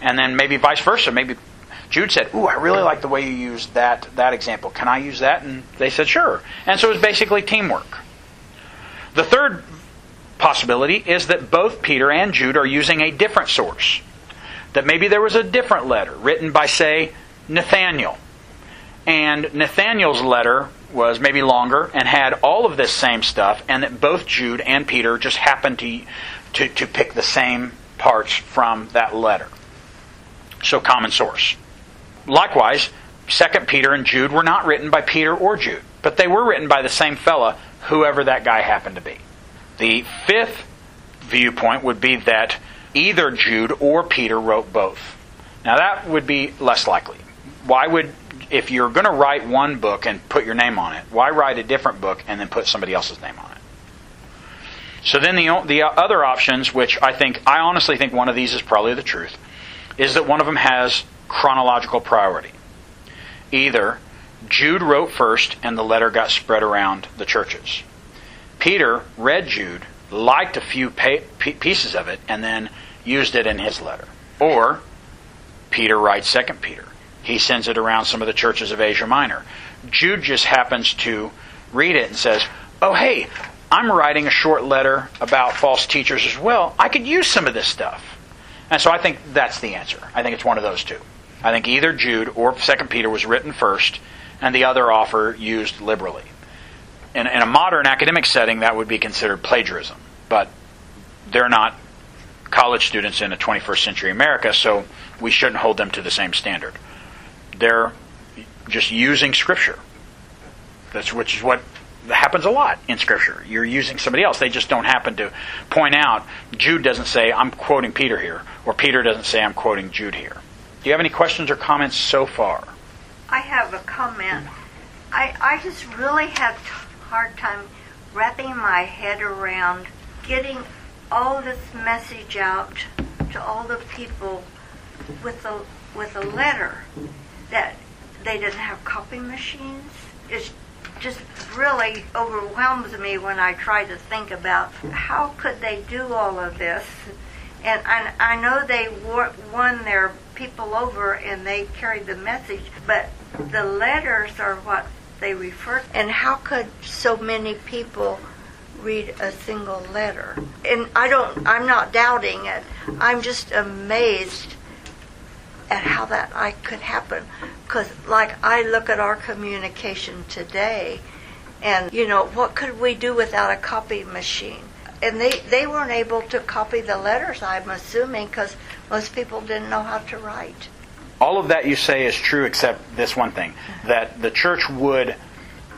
And then maybe vice versa. Maybe Jude said, Ooh, I really like the way you used that, that example. Can I use that? And they said, Sure. And so it was basically teamwork. The third possibility is that both Peter and Jude are using a different source. That maybe there was a different letter written by, say, Nathaniel and Nathaniel's letter was maybe longer and had all of this same stuff, and that both Jude and Peter just happened to, to, to pick the same parts from that letter. So, common source. Likewise, 2 Peter and Jude were not written by Peter or Jude, but they were written by the same fella, whoever that guy happened to be. The fifth viewpoint would be that either Jude or Peter wrote both. Now, that would be less likely. Why would if you're going to write one book and put your name on it, why write a different book and then put somebody else's name on it? So then the the other options, which I think I honestly think one of these is probably the truth, is that one of them has chronological priority. Either Jude wrote first and the letter got spread around the churches. Peter read Jude, liked a few pieces of it, and then used it in his letter. Or Peter writes Second Peter he sends it around some of the churches of Asia Minor. Jude just happens to read it and says, Oh, hey, I'm writing a short letter about false teachers as well. I could use some of this stuff. And so I think that's the answer. I think it's one of those two. I think either Jude or Second Peter was written first, and the other offer used liberally. In, in a modern academic setting, that would be considered plagiarism, but they're not college students in a 21st century America, so we shouldn't hold them to the same standard they're just using Scripture. That's which is what happens a lot in Scripture. You're using somebody else. They just don't happen to point out. Jude doesn't say, I'm quoting Peter here, or Peter doesn't say, I'm quoting Jude here. Do you have any questions or comments so far? I have a comment. I, I just really have a hard time wrapping my head around getting all this message out to all the people with a with a letter that they didn't have copy machines. It just really overwhelms me when I try to think about how could they do all of this. And I, I know they won their people over and they carried the message, but the letters are what they refer to. And how could so many people read a single letter? And I don't, I'm not doubting it. I'm just amazed at how that I could happen. Because, like, I look at our communication today, and you know, what could we do without a copy machine? And they they weren't able to copy the letters. I'm assuming because most people didn't know how to write. All of that you say is true, except this one thing: that the church would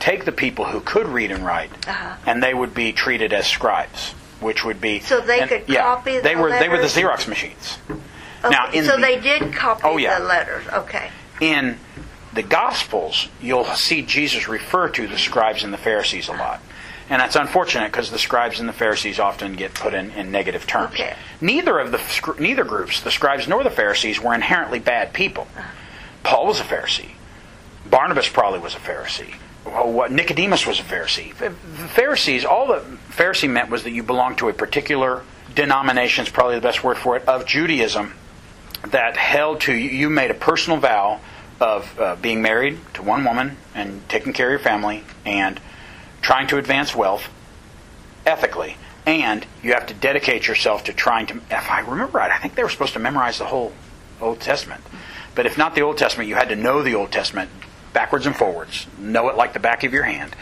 take the people who could read and write, uh-huh. and they would be treated as scribes, which would be so they and, could yeah, copy. they were letters? they were the Xerox machines. Okay, now, so the, they did copy oh, yeah. the letters. Okay. In the Gospels, you'll see Jesus refer to the scribes and the Pharisees a lot. And that's unfortunate because the scribes and the Pharisees often get put in, in negative terms. Okay. Neither of the neither groups, the scribes nor the Pharisees, were inherently bad people. Paul was a Pharisee. Barnabas probably was a Pharisee. What Nicodemus was a Pharisee. The Pharisees, all the Pharisee meant was that you belonged to a particular denomination, is probably the best word for it, of Judaism that held to you made a personal vow of uh, being married to one woman and taking care of your family and trying to advance wealth ethically and you have to dedicate yourself to trying to if i remember right i think they were supposed to memorize the whole Old Testament. But if not the Old Testament, you had to know the Old Testament backwards and forwards, know it like the back of your hand.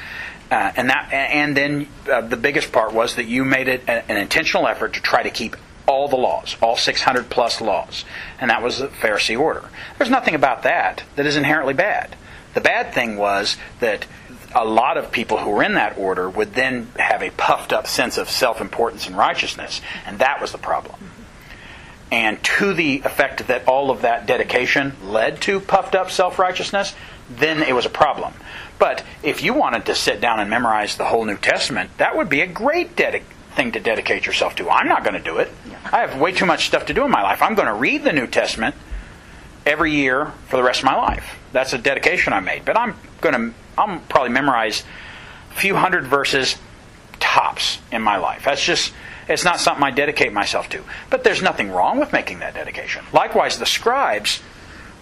Uh, and that, and then uh, the biggest part was that you made it an intentional effort to try to keep all the laws, all 600 plus laws, and that was the Pharisee order. There's nothing about that that is inherently bad. The bad thing was that a lot of people who were in that order would then have a puffed up sense of self importance and righteousness, and that was the problem. And to the effect that all of that dedication led to puffed up self righteousness, then it was a problem. But if you wanted to sit down and memorize the whole New Testament, that would be a great dedi- thing to dedicate yourself to. I'm not going to do it. I have way too much stuff to do in my life. I'm going to read the New Testament every year for the rest of my life. That's a dedication I made. But I'm going to I'll probably memorize a few hundred verses tops in my life. That's just it's not something I dedicate myself to. But there's nothing wrong with making that dedication. Likewise, the scribes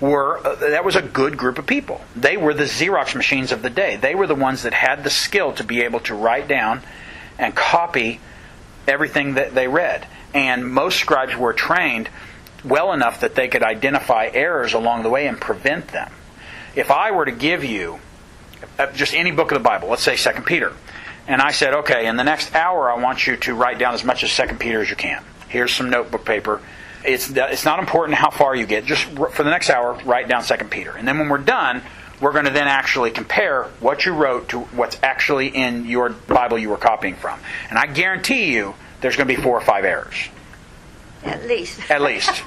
were uh, that was a good group of people. They were the Xerox machines of the day. They were the ones that had the skill to be able to write down and copy everything that they read. And most scribes were trained well enough that they could identify errors along the way and prevent them. If I were to give you uh, just any book of the Bible, let's say Second Peter, and I said, okay, in the next hour, I want you to write down as much as Second Peter as you can. Here's some notebook paper. It's it's not important how far you get. Just for the next hour, write down Second Peter, and then when we're done, we're going to then actually compare what you wrote to what's actually in your Bible you were copying from. And I guarantee you, there's going to be four or five errors. At least. At least. <laughs>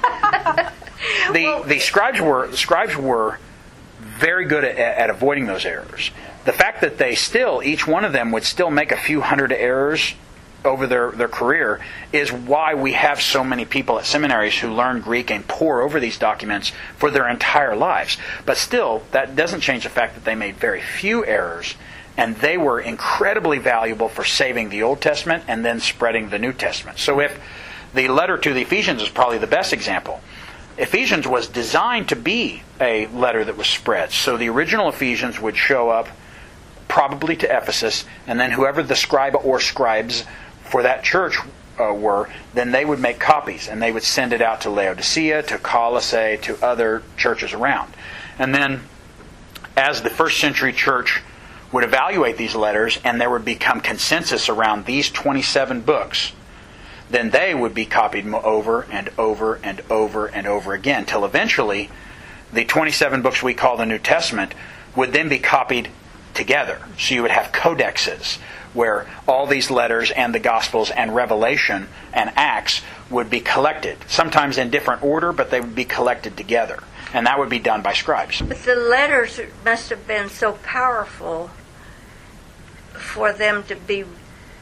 the Well- the scribes were the scribes were very good at, at avoiding those errors. The fact that they still each one of them would still make a few hundred errors over their, their career is why we have so many people at seminaries who learn Greek and pore over these documents for their entire lives. But still, that doesn't change the fact that they made very few errors and they were incredibly valuable for saving the Old Testament and then spreading the New Testament. So if the letter to the Ephesians is probably the best example. Ephesians was designed to be a letter that was spread. So the original Ephesians would show up probably to Ephesus, and then whoever the scribe or scribes for that church uh, were, then they would make copies and they would send it out to Laodicea, to Colossae, to other churches around. And then, as the first century church would evaluate these letters and there would become consensus around these 27 books, then they would be copied over and over and over and over again till eventually the 27 books we call the New Testament would then be copied together. So you would have codexes where all these letters and the Gospels and Revelation and Acts would be collected, sometimes in different order, but they would be collected together. And that would be done by scribes. But the letters must have been so powerful for them to be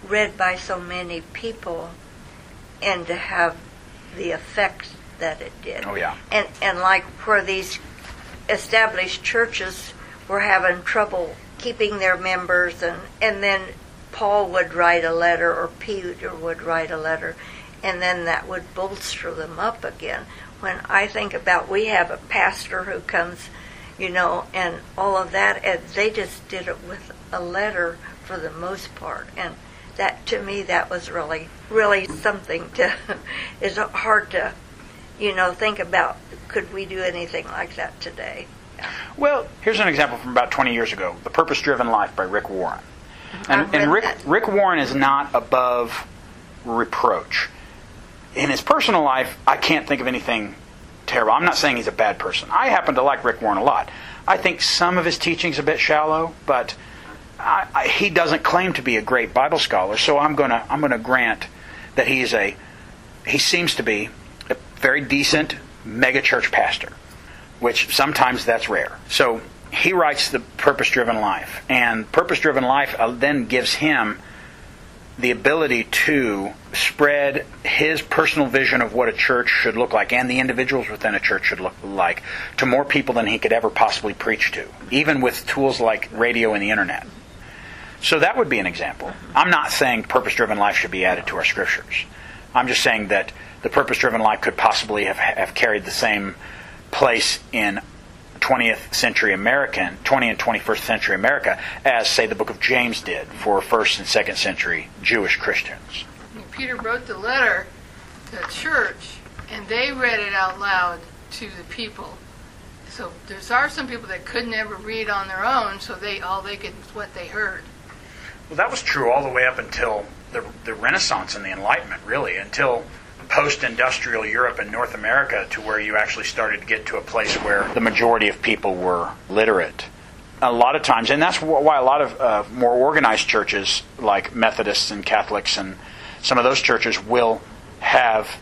read by so many people and to have the effect that it did. Oh, yeah. And and like where these established churches were having trouble keeping their members and and then Paul would write a letter or Peter would write a letter and then that would bolster them up again. When I think about we have a pastor who comes, you know, and all of that and they just did it with a letter for the most part and that to me that was really really something to <laughs> is hard to you know think about could we do anything like that today. Well, here's an example from about 20 years ago The Purpose Driven Life by Rick Warren. And, and Rick, that. Rick Warren is not above reproach. In his personal life, I can't think of anything terrible. I'm not saying he's a bad person. I happen to like Rick Warren a lot. I think some of his teaching's a bit shallow, but I, I, he doesn't claim to be a great Bible scholar, so I'm going to I'm to grant that he is a he seems to be a very decent megachurch pastor, which sometimes that's rare. So he writes the Purpose Driven Life, and Purpose Driven Life uh, then gives him the ability to spread his personal vision of what a church should look like and the individuals within a church should look like to more people than he could ever possibly preach to, even with tools like radio and the internet. So that would be an example. I'm not saying purpose driven life should be added to our scriptures. I'm just saying that the purpose driven life could possibly have, have carried the same place in 20th century American, 20 and 21st century America as, say, the book of James did for first and second century Jewish Christians. Peter wrote the letter to the church, and they read it out loud to the people. So there's are some people that could never read on their own, so they all they could was what they heard. Well, that was true all the way up until the, the Renaissance and the Enlightenment, really, until post industrial Europe and North America, to where you actually started to get to a place where the majority of people were literate. A lot of times, and that's why a lot of uh, more organized churches, like Methodists and Catholics and some of those churches, will have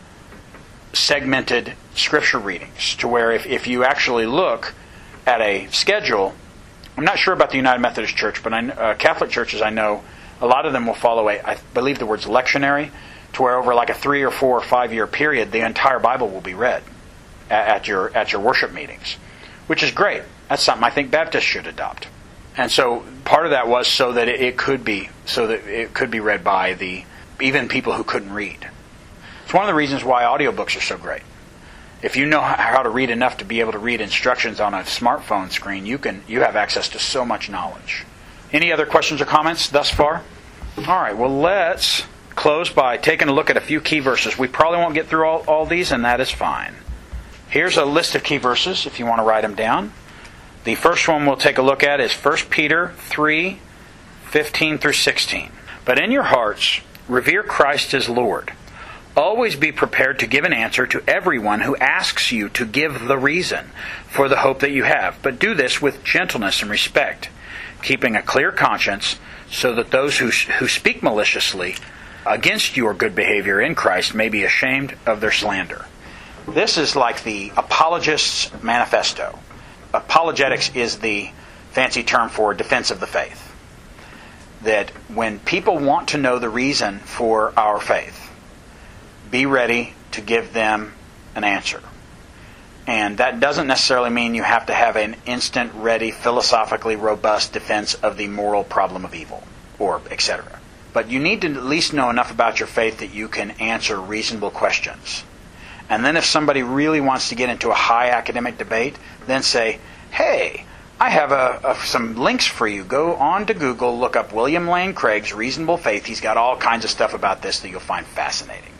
segmented scripture readings to where if, if you actually look at a schedule, I'm not sure about the United Methodist Church, but I, uh, Catholic churches I know, a lot of them will follow a, I believe the word's lectionary, to where over like a three or four or five year period, the entire Bible will be read at, your at your worship meetings, which is great. That's something I think Baptists should adopt. And so part of that was so that it, it could be so that it could be read by the even people who couldn't read. It's one of the reasons why audiobooks are so great. If you know how to read enough to be able to read instructions on a smartphone screen, you can you have access to so much knowledge. Any other questions or comments thus far? All right, well let's close by taking a look at a few key verses. We probably won't get through all, all these, and that is fine. Here's a list of key verses if you want to write them down. The first one we'll take a look at is 1 Peter 3 15 through 16. But in your hearts, revere Christ as Lord. Always be prepared to give an answer to everyone who asks you to give the reason for the hope that you have, but do this with gentleness and respect, keeping a clear conscience, so that those who, who speak maliciously against your good behavior in Christ may be ashamed of their slander. This is like the apologist's manifesto. Apologetics is the fancy term for defense of the faith. That when people want to know the reason for our faith, be ready to give them an answer. And that doesn't necessarily mean you have to have an instant, ready, philosophically robust defense of the moral problem of evil, or etc. But you need to at least know enough about your faith that you can answer reasonable questions. And then if somebody really wants to get into a high academic debate, then say, hey, I have a, a, some links for you. Go on to Google, look up William Lane Craig's Reasonable Faith. He's got all kinds of stuff about this that you'll find fascinating.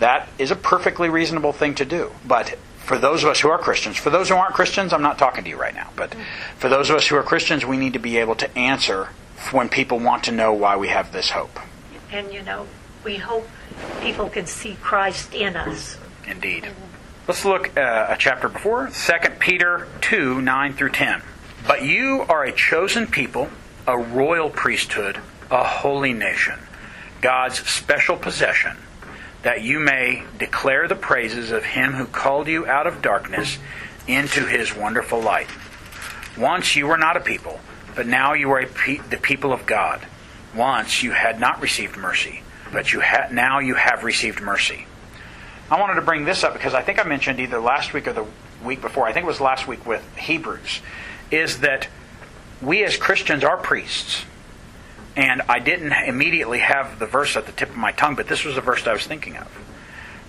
That is a perfectly reasonable thing to do. But for those of us who are Christians, for those who aren't Christians, I'm not talking to you right now, but for those of us who are Christians, we need to be able to answer when people want to know why we have this hope. And you know, we hope people can see Christ in us. Indeed. Let's look uh, a chapter before, 2 Peter 2 9 through 10. But you are a chosen people, a royal priesthood, a holy nation, God's special possession that you may declare the praises of him who called you out of darkness into his wonderful light. Once you were not a people, but now you are pe- the people of God. Once you had not received mercy, but you ha- now you have received mercy. I wanted to bring this up because I think I mentioned either last week or the week before, I think it was last week with Hebrews, is that we as Christians are priests. And I didn't immediately have the verse at the tip of my tongue, but this was the verse I was thinking of.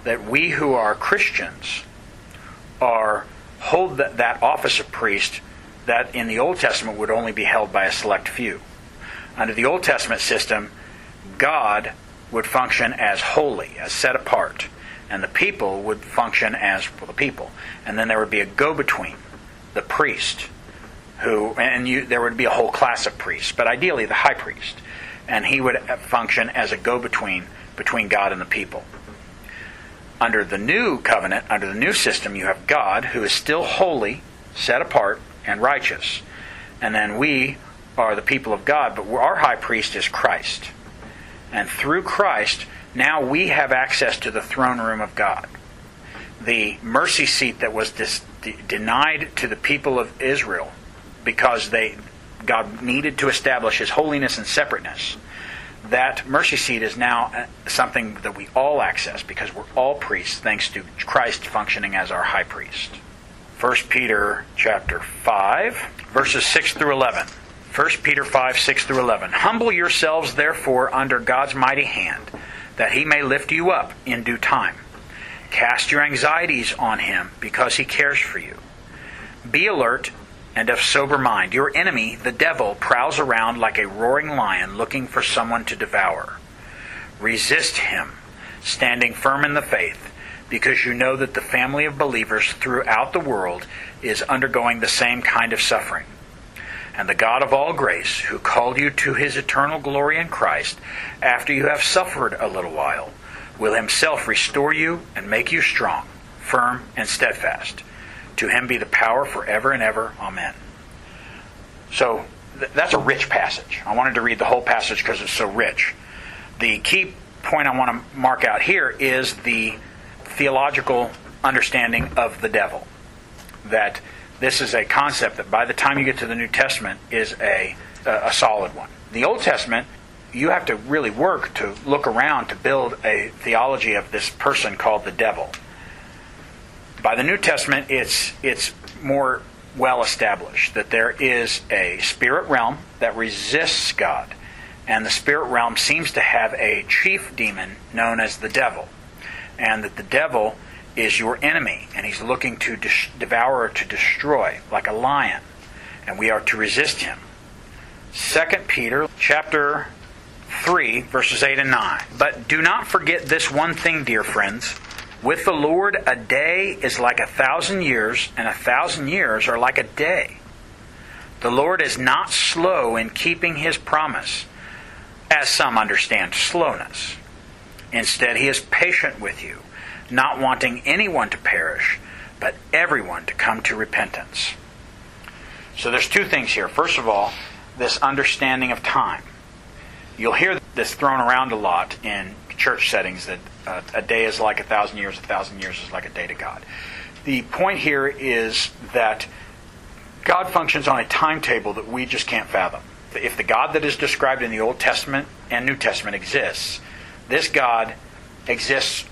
That we who are Christians are hold that, that office of priest that in the Old Testament would only be held by a select few. Under the Old Testament system, God would function as holy, as set apart, and the people would function as well, the people. And then there would be a go between, the priest, who, and you, there would be a whole class of priests, but ideally the high priest. And he would function as a go between between God and the people. Under the new covenant, under the new system, you have God, who is still holy, set apart, and righteous. And then we are the people of God, but our high priest is Christ. And through Christ, now we have access to the throne room of God. The mercy seat that was dis- denied to the people of Israel because they God needed to establish his holiness and separateness. That mercy seat is now uh, something that we all access because we're all priests thanks to Christ functioning as our high priest. 1 Peter chapter 5 verses 6 through 11. 1 Peter 5 6 through 11. Humble yourselves therefore under God's mighty hand that he may lift you up in due time. Cast your anxieties on him because he cares for you. Be alert and of sober mind. Your enemy, the devil, prowls around like a roaring lion looking for someone to devour. Resist him, standing firm in the faith, because you know that the family of believers throughout the world is undergoing the same kind of suffering. And the God of all grace, who called you to his eternal glory in Christ, after you have suffered a little while, will himself restore you and make you strong, firm, and steadfast. To him be the power forever and ever. Amen. So th- that's a rich passage. I wanted to read the whole passage because it's so rich. The key point I want to mark out here is the theological understanding of the devil. That this is a concept that by the time you get to the New Testament is a, a solid one. The Old Testament, you have to really work to look around to build a theology of this person called the devil. By the New Testament, it's, it's more well established that there is a spirit realm that resists God. And the spirit realm seems to have a chief demon known as the devil. And that the devil is your enemy, and he's looking to dis- devour to destroy, like a lion. And we are to resist him. 2 Peter chapter 3, verses 8 and 9. But do not forget this one thing, dear friends. With the Lord, a day is like a thousand years, and a thousand years are like a day. The Lord is not slow in keeping his promise, as some understand slowness. Instead, he is patient with you, not wanting anyone to perish, but everyone to come to repentance. So there's two things here. First of all, this understanding of time. You'll hear this thrown around a lot in church settings that uh, a day is like a thousand years, a thousand years is like a day to God. The point here is that God functions on a timetable that we just can't fathom. If the God that is described in the Old Testament and New Testament exists, this God exists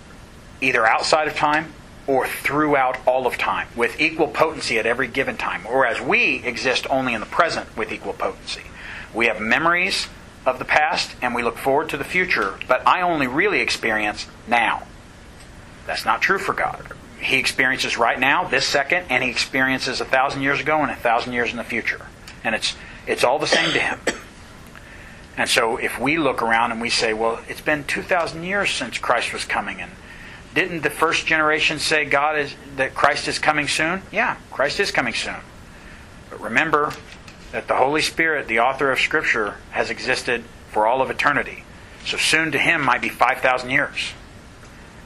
either outside of time or throughout all of time with equal potency at every given time, whereas we exist only in the present with equal potency. We have memories of the past and we look forward to the future, but I only really experience now. That's not true for God. He experiences right now, this second, and he experiences a thousand years ago and a thousand years in the future. And it's it's all the same to him. And so if we look around and we say, well, it's been 2,000 years since Christ was coming, and didn't the first generation say God is that Christ is coming soon? Yeah, Christ is coming soon. But remember that the Holy Spirit, the author of Scripture, has existed for all of eternity. So soon to him might be 5,000 years.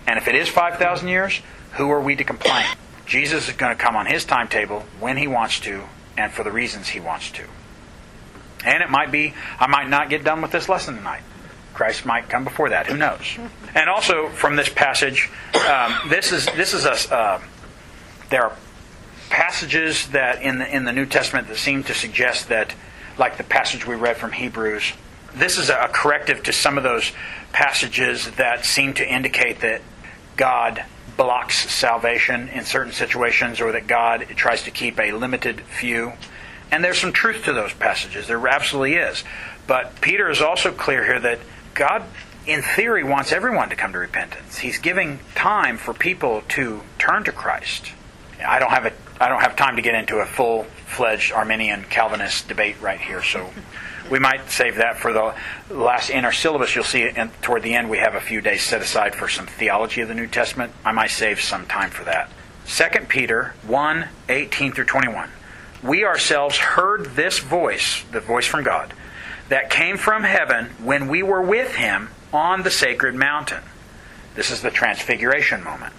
And if it is 5,000 years, who are we to complain? Jesus is going to come on his timetable when he wants to and for the reasons he wants to. And it might be, I might not get done with this lesson tonight. Christ might come before that. Who knows? <laughs> And also from this passage, um, this is this is a uh, there are passages that in the in the New Testament that seem to suggest that, like the passage we read from Hebrews, this is a corrective to some of those passages that seem to indicate that God blocks salvation in certain situations, or that God tries to keep a limited few. And there's some truth to those passages. There absolutely is. But Peter is also clear here that God, in theory, wants everyone to come to repentance. He's giving time for people to turn to Christ. I don't have a I don't have time to get into a full fledged Arminian Calvinist debate right here, so we might save that for the last in our syllabus. You'll see in, toward the end we have a few days set aside for some theology of the New Testament. I might save some time for that. 2 Peter 1 18 through 21. We ourselves heard this voice, the voice from God, that came from heaven when we were with him on the sacred mountain. This is the transfiguration moment.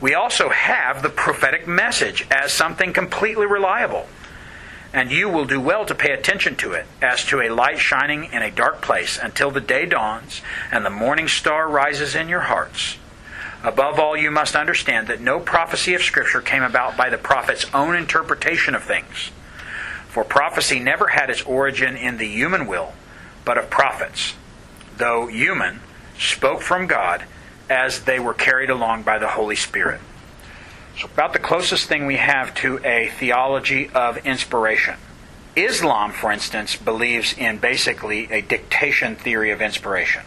We also have the prophetic message as something completely reliable. And you will do well to pay attention to it as to a light shining in a dark place until the day dawns and the morning star rises in your hearts. Above all, you must understand that no prophecy of Scripture came about by the prophet's own interpretation of things. For prophecy never had its origin in the human will, but of prophets, though human, spoke from God as they were carried along by the Holy Spirit. So, about the closest thing we have to a theology of inspiration. Islam, for instance, believes in basically a dictation theory of inspiration.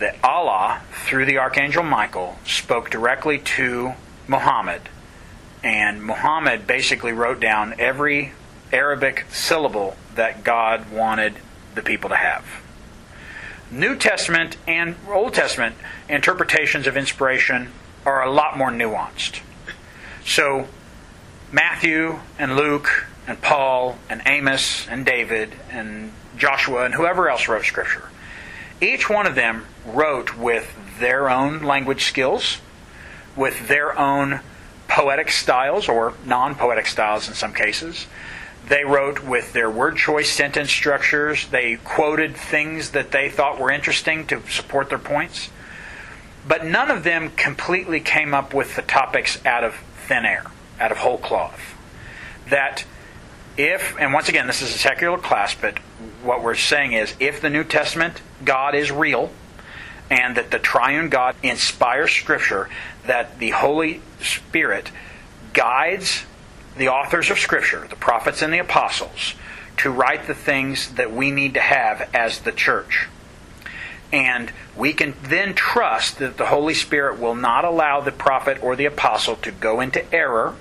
That Allah, through the Archangel Michael, spoke directly to Muhammad, and Muhammad basically wrote down every Arabic syllable that God wanted the people to have. New Testament and Old Testament interpretations of inspiration are a lot more nuanced. So, Matthew and Luke and Paul and Amos and David and Joshua and whoever else wrote Scripture, each one of them wrote with their own language skills, with their own poetic styles or non poetic styles in some cases. They wrote with their word choice sentence structures. They quoted things that they thought were interesting to support their points. But none of them completely came up with the topics out of thin air, out of whole cloth. That if, and once again, this is a secular class, but what we're saying is if the New Testament God is real, and that the triune God inspires Scripture, that the Holy Spirit guides the authors of Scripture, the prophets and the apostles, to write the things that we need to have as the church. And we can then trust that the Holy Spirit will not allow the prophet or the apostle to go into error.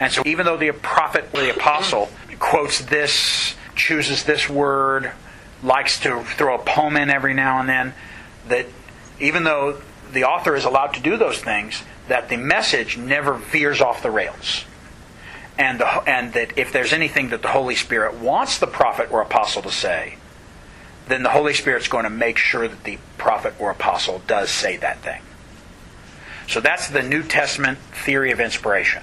And so, even though the prophet or the apostle quotes this, chooses this word, likes to throw a poem in every now and then, that even though the author is allowed to do those things, that the message never veers off the rails. And, the, and that if there's anything that the Holy Spirit wants the prophet or apostle to say, then the Holy Spirit's going to make sure that the prophet or apostle does say that thing. So that's the New Testament theory of inspiration.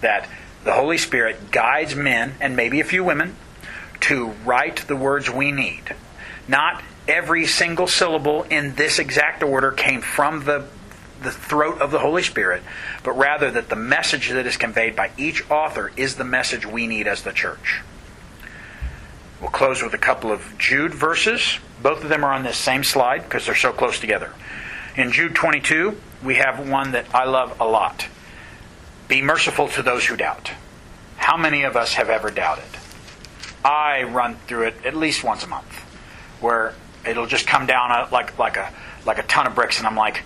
That the Holy Spirit guides men, and maybe a few women, to write the words we need. Not every single syllable in this exact order came from the, the throat of the Holy Spirit, but rather that the message that is conveyed by each author is the message we need as the church. We'll close with a couple of Jude verses. Both of them are on this same slide because they're so close together. In Jude 22, we have one that I love a lot. Be merciful to those who doubt. How many of us have ever doubted? I run through it at least once a month, where it'll just come down like like a like a ton of bricks, and I'm like,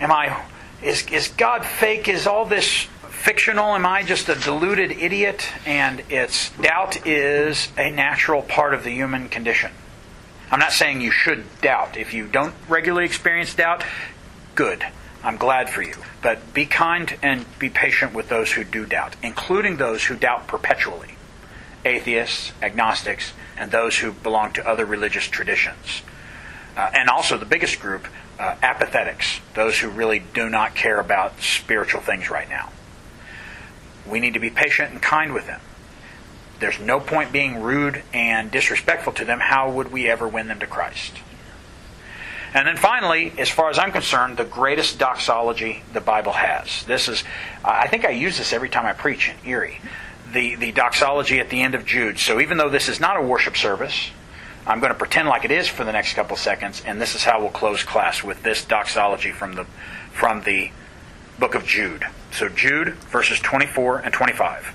am I? Is is God fake? Is all this fictional? Am I just a deluded idiot? And it's doubt is a natural part of the human condition. I'm not saying you should doubt. If you don't regularly experience doubt, good. I'm glad for you. But be kind and be patient with those who do doubt, including those who doubt perpetually atheists, agnostics, and those who belong to other religious traditions. Uh, and also the biggest group, uh, apathetics, those who really do not care about spiritual things right now. We need to be patient and kind with them. There's no point being rude and disrespectful to them. How would we ever win them to Christ? And then finally, as far as I'm concerned, the greatest doxology the Bible has. This is, I think I use this every time I preach in Erie the, the doxology at the end of Jude. So even though this is not a worship service, I'm going to pretend like it is for the next couple seconds, and this is how we'll close class with this doxology from the from the book of Jude. So Jude verses 24 and 25.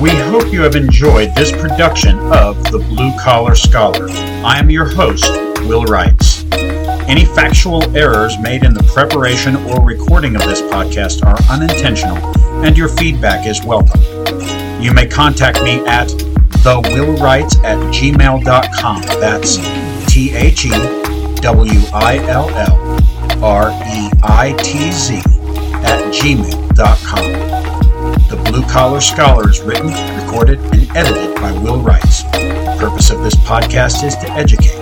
We hope you have enjoyed this production of The Blue Collar Scholar. I am your host, Will Reitz. Any factual errors made in the preparation or recording of this podcast are unintentional, and your feedback is welcome. You may contact me at thewillreitz at gmail.com. That's T H E W I L L R E I T Z at gmail.com. Blue Collar Scholar is written, recorded, and edited by Will Reitz. The purpose of this podcast is to educate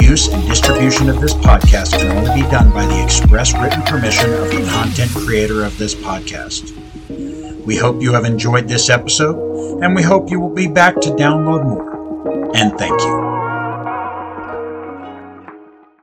use and distribution of this podcast can only be done by the express written permission of the content creator of this podcast. We hope you have enjoyed this episode, and we hope you will be back to download more. And thank you.